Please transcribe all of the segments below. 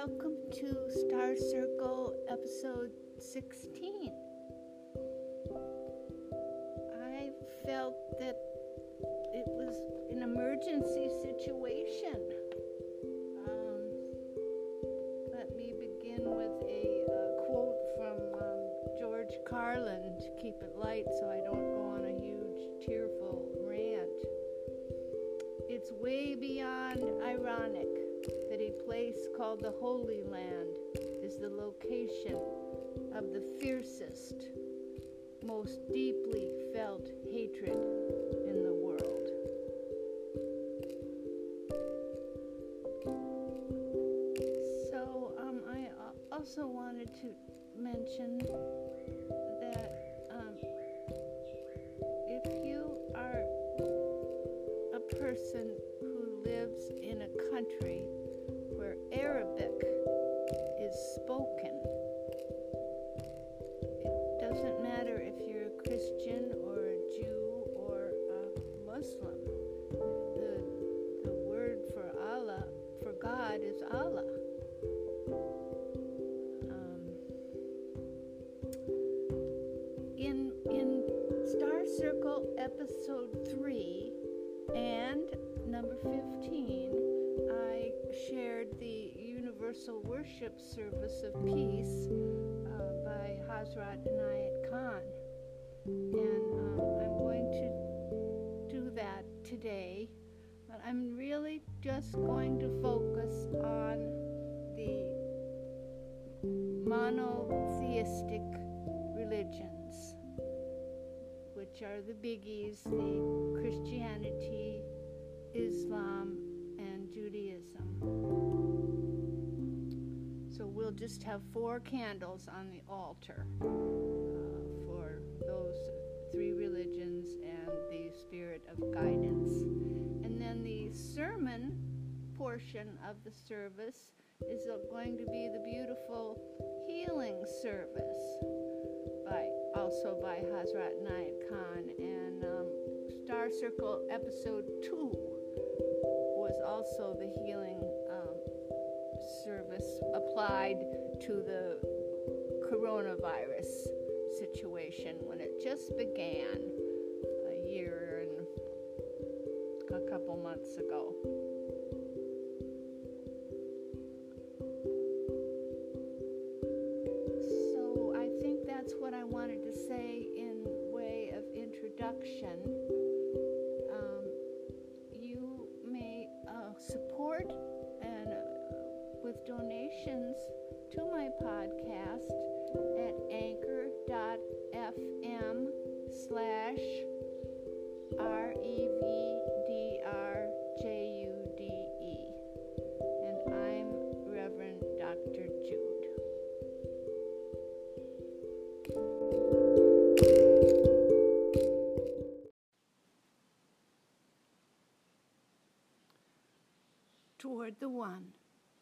Welcome to Star Circle episode 16. I felt that it was an emergency situation. Um, let me begin with a quote from um, George Carlin to keep it light so I don't go on a huge tearful rant. It's way beyond ironic called the Holy Land is the location of the fiercest, most deeply felt hatred in the world. So, um, I also wanted to mention God, is Allah. Um, in in Star Circle episode three and number fifteen, I shared the Universal Worship Service of Peace uh, by Hazrat Inayat Khan, and um, I'm going to do that today. But I'm really just going to focus on the monotheistic religions, which are the biggies the Christianity, Islam, and Judaism. So we'll just have four candles on the altar uh, for those three religions and the spirit of guidance. Sermon portion of the service is going to be the beautiful healing service by also by Hazrat Inayat Khan. And um, Star Circle episode two was also the healing um, service applied to the coronavirus situation when it just began months ago. So I think that's what I wanted to say in way of introduction. Um, you may uh, support and uh, with donations to my podcast at anchor.fm slash R E V Toward the One,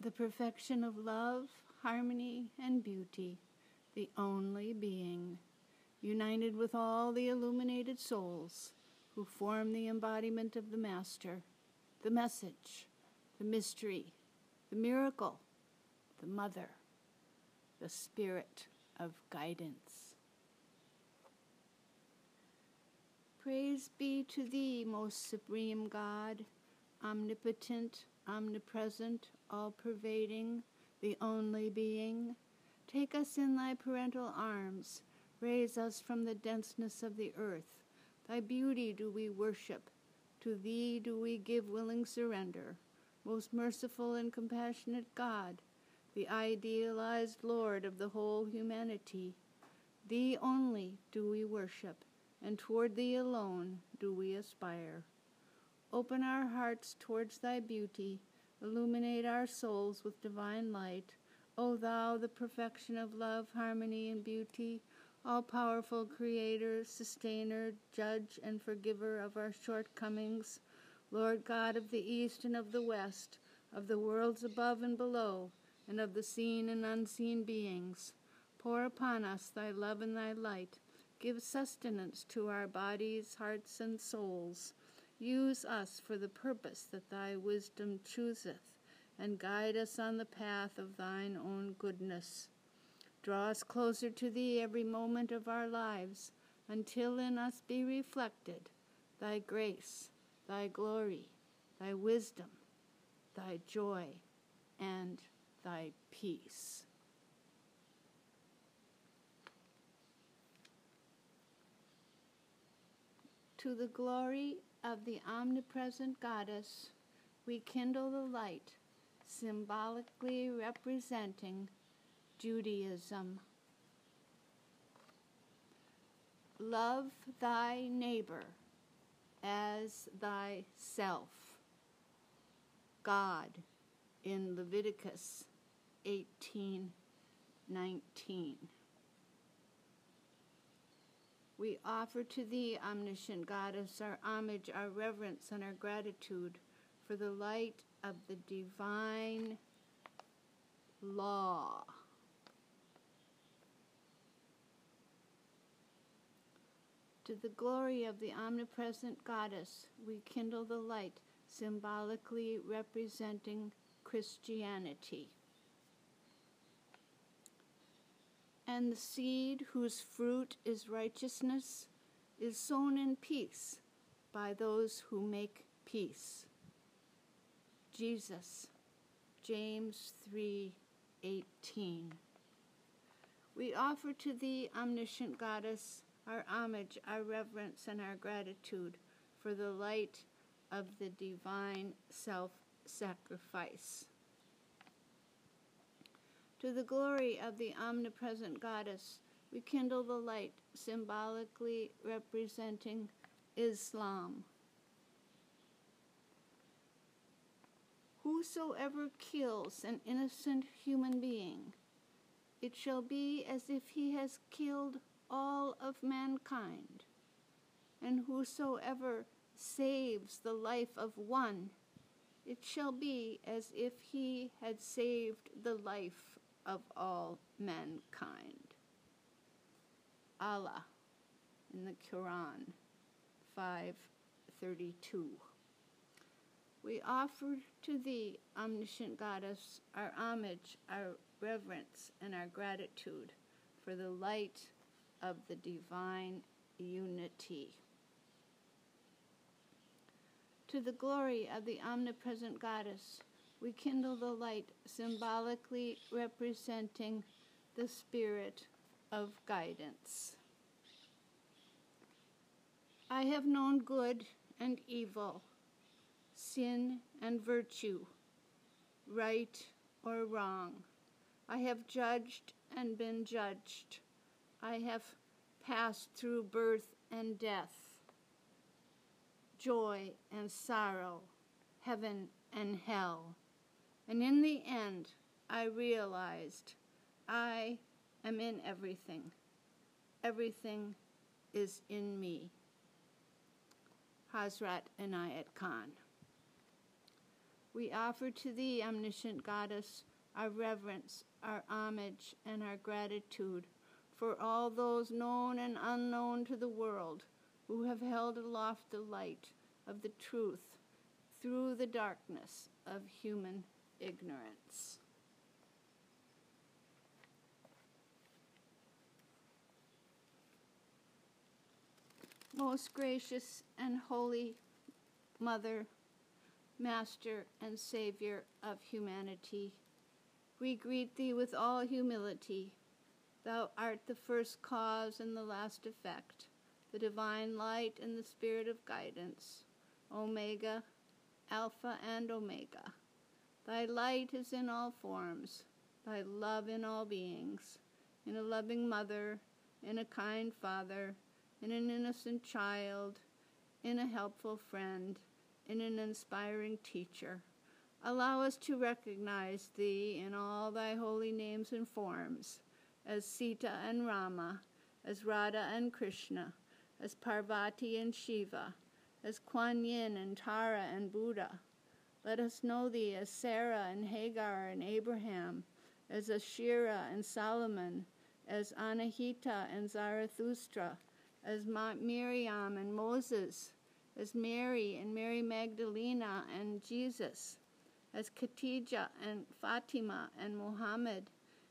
the perfection of love, harmony, and beauty, the only being, united with all the illuminated souls who form the embodiment of the Master, the message, the mystery, the miracle, the Mother, the Spirit of guidance. Praise be to Thee, most supreme God, omnipotent, omnipresent, all pervading, the only being. Take us in Thy parental arms, raise us from the denseness of the earth. Thy beauty do we worship, to Thee do we give willing surrender. Most merciful and compassionate God, the idealized Lord of the whole humanity, Thee only do we worship, and toward Thee alone do we aspire. Open our hearts towards Thy beauty, illuminate our souls with divine light. O Thou, the perfection of love, harmony, and beauty, all powerful Creator, Sustainer, Judge, and Forgiver of our shortcomings, Lord God of the East and of the West, of the worlds above and below, and of the seen and unseen beings, Pour upon us thy love and thy light. Give sustenance to our bodies, hearts, and souls. Use us for the purpose that thy wisdom chooseth, and guide us on the path of thine own goodness. Draw us closer to thee every moment of our lives, until in us be reflected thy grace, thy glory, thy wisdom, thy joy, and thy peace. To the glory of the omnipresent goddess, we kindle the light, symbolically representing Judaism. Love thy neighbor as thyself. God in Leviticus 18:19. We offer to thee, omniscient goddess, our homage, our reverence, and our gratitude for the light of the divine law. To the glory of the omnipresent goddess, we kindle the light, symbolically representing Christianity. And the seed whose fruit is righteousness is sown in peace by those who make peace. Jesus, James 3:18. We offer to thee, omniscient goddess, our homage, our reverence, and our gratitude for the light of the divine self sacrifice. To the glory of the omnipresent goddess, we kindle the light symbolically representing Islam. Whosoever kills an innocent human being, it shall be as if he has killed all of mankind. And whosoever saves the life of one, it shall be as if he had saved the life of all mankind. Allah in the Quran 532. We offer to thee, omniscient goddess, our homage, our reverence, and our gratitude for the light of the divine unity. To the glory of the omnipresent goddess, we kindle the light symbolically representing the spirit of guidance. I have known good and evil, sin and virtue, right or wrong. I have judged and been judged. I have passed through birth and death, joy and sorrow, heaven and hell. And in the end, I realized I am in everything. Everything is in me. Hazrat Inayat Khan. We offer to thee, omniscient goddess, our reverence, our homage, and our gratitude for all those known and unknown to the world who have held aloft the light of the truth through the darkness of human ignorance. Most gracious and holy Mother, Master, and Savior of humanity, we greet thee with all humility Thou art the first cause and the last effect, the divine light and the spirit of guidance, Omega, Alpha and Omega. Thy light is in all forms, thy love in all beings, in a loving mother, in a kind father, in an innocent child, in a helpful friend, in an inspiring teacher. Allow us to recognize thee in all thy holy names and forms as Sita and Rama, as Radha and Krishna, as Parvati and Shiva, as Kuan Yin and Tara and Buddha. Let us know thee as Sarah and Hagar and Abraham, as Asherah and Solomon, as Anahita and Zarathustra, as Miriam and Moses, as Mary and Mary Magdalena and Jesus, as Khadijah and Fatima and Muhammad,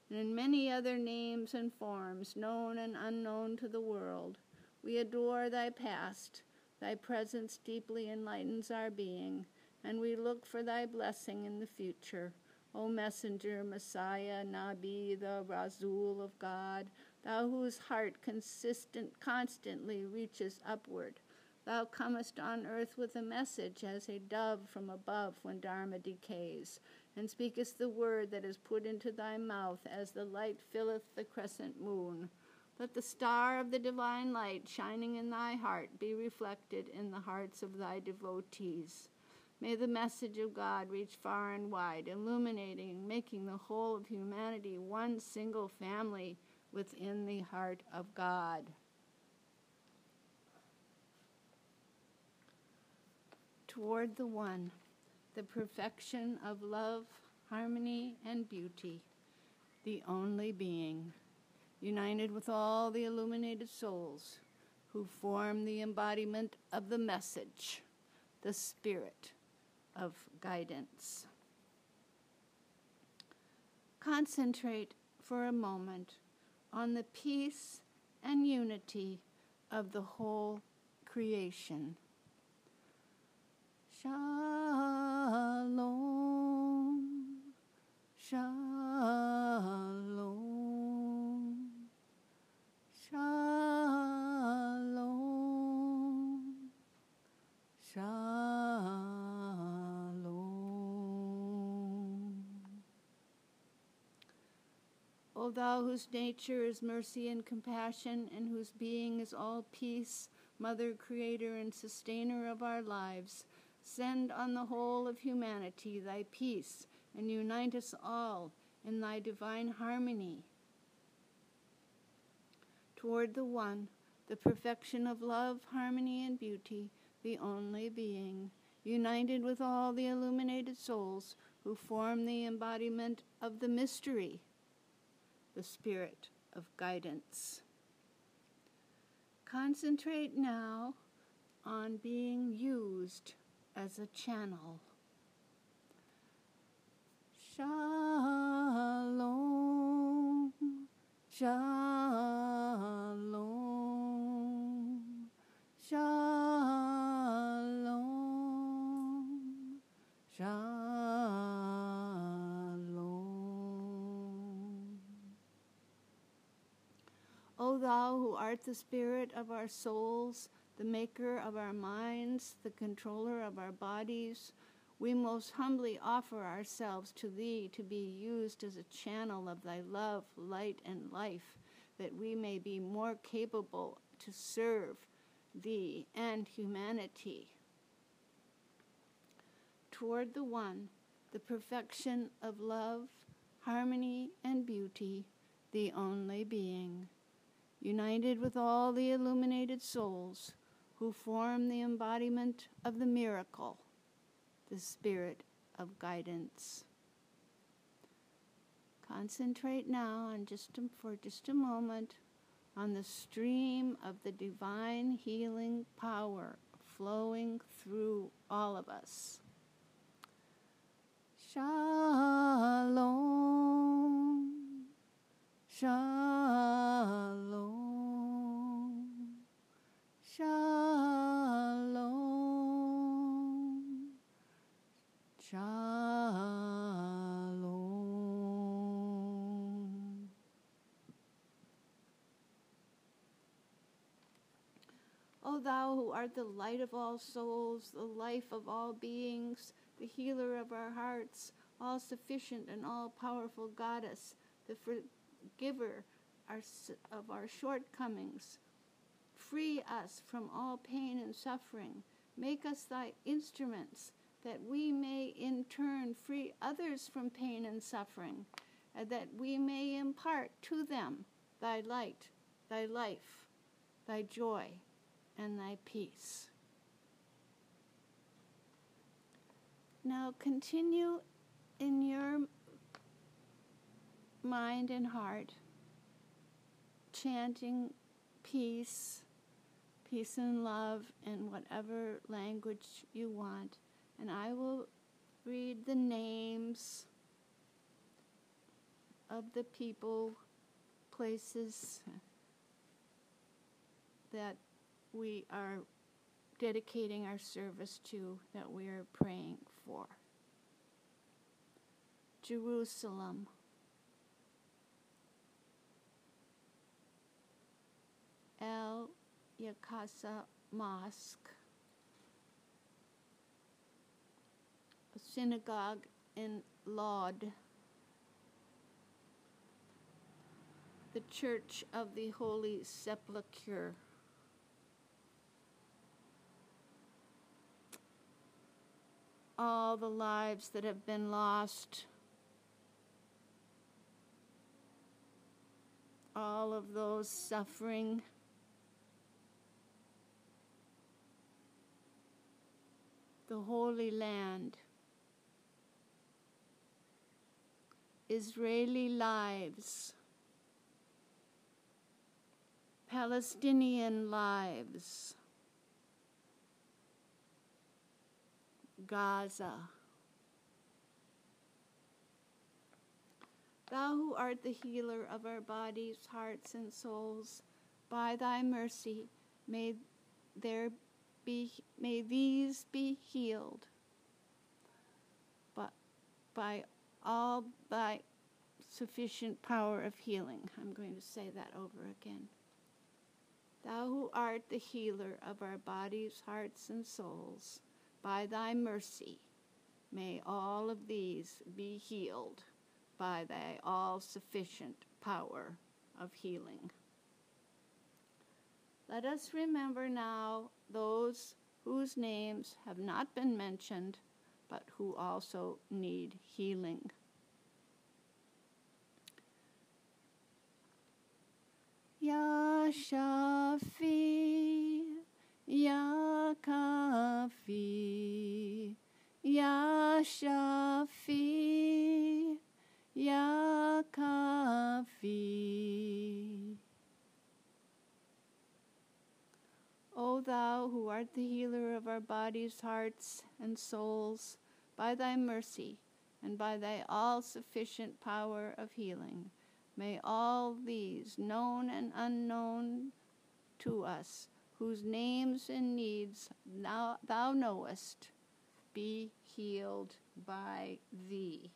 and in many other names and forms, known and unknown to the world. We adore thy past. Thy presence deeply enlightens our being, and we look for thy blessing in the future. O messenger, Messiah, Nabi, the Rasul of God, thou whose heart consistent constantly reaches upward. Thou comest on earth with a message as a dove from above when Dharma decays, and speakest the word that is put into thy mouth as the light filleth the crescent moon. Let the star of the divine light shining in thy heart be reflected in the hearts of thy devotees. May the message of God reach far and wide, illuminating making the whole of humanity one single family within the heart of God. Toward the One, the perfection of love, harmony, and beauty, the only being, united with all the illuminated souls who form the embodiment of the message, the spirit of guidance. Concentrate for a moment on the peace and unity of the whole creation. Shalom, shalom, shalom, shalom. O thou whose nature is mercy and compassion, and whose being is all peace, Mother, Creator, and Sustainer of our lives, send on the whole of humanity thy peace, and unite us all in thy divine harmony. Toward the One, the perfection of love, harmony, and beauty, the only being, united with all the illuminated souls who form the embodiment of the mystery, the spirit of guidance. Concentrate now on being used as a channel. Shalom, shalom, shalom, shalom. O thou who art the spirit of our souls, the maker of our minds, the controller of our bodies, we most humbly offer ourselves to Thee to be used as a channel of Thy love, light, and life, that we may be more capable to serve Thee and humanity. Toward the One, the perfection of love, harmony, and beauty, the only being, united with all the illuminated souls who form the embodiment of the miracle, the spirit of guidance. Concentrate now on just for just a moment on the stream of the divine healing power flowing through all of us. Shalom, shalom, shalom, shalom. O thou who art the light of all souls, the life of all beings, the healer of our hearts, all sufficient and all powerful goddess, the our, of our shortcomings, free us from all pain and suffering. Make us thy instruments, that we may in turn free others from pain and suffering, and that we may impart to them thy light, thy life, thy joy, and thy peace. Now continue in your mind and heart chanting peace, peace and love in whatever language you want. And I will read the names of the people, places that we are dedicating our service to, that we are praying for. Jerusalem. El Yakasa Mosque, a synagogue in Lod, the Church of the Holy Sepulchre. All the lives that have been lost, all of those suffering. The Holy Land, Israeli lives, Palestinian lives, Gaza. Thou who art the healer of our bodies, hearts, and souls, by thy mercy may there be, may these be healed but by all thy sufficient power of healing. I'm going to say that over again. Thou who art the healer of our bodies, hearts, and souls, by thy mercy, may all of these be healed by thy all sufficient power of healing. Let us remember now those whose names have not been mentioned, but who also need healing. Ya Shafi, Ya Kafi, Ya. O thou who art the healer of our bodies, hearts, and souls, by thy mercy and by thy all sufficient power of healing, may all these, known and unknown to us, whose names and needs thou, thou knowest, be healed by thee.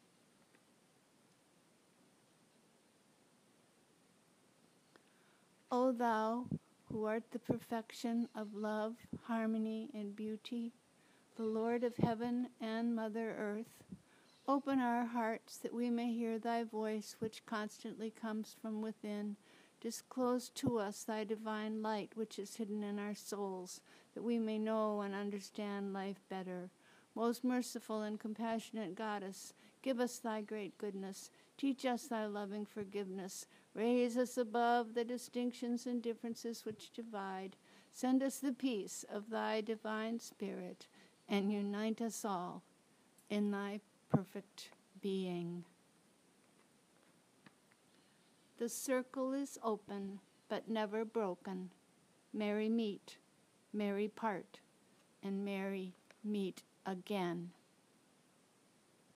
O thou who art the perfection of love, harmony, and beauty, the Lord of heaven and Mother Earth, open our hearts that we may hear thy voice, which constantly comes from within. Disclose to us thy divine light, which is hidden in our souls, that we may know and understand life better. Most merciful and compassionate Goddess, give us thy great goodness. Teach us thy loving forgiveness. Raise us above the distinctions and differences which divide. Send us the peace of thy divine spirit and unite us all in thy perfect being. The circle is open, but never broken. Merry meet, merry part, and merry meet again.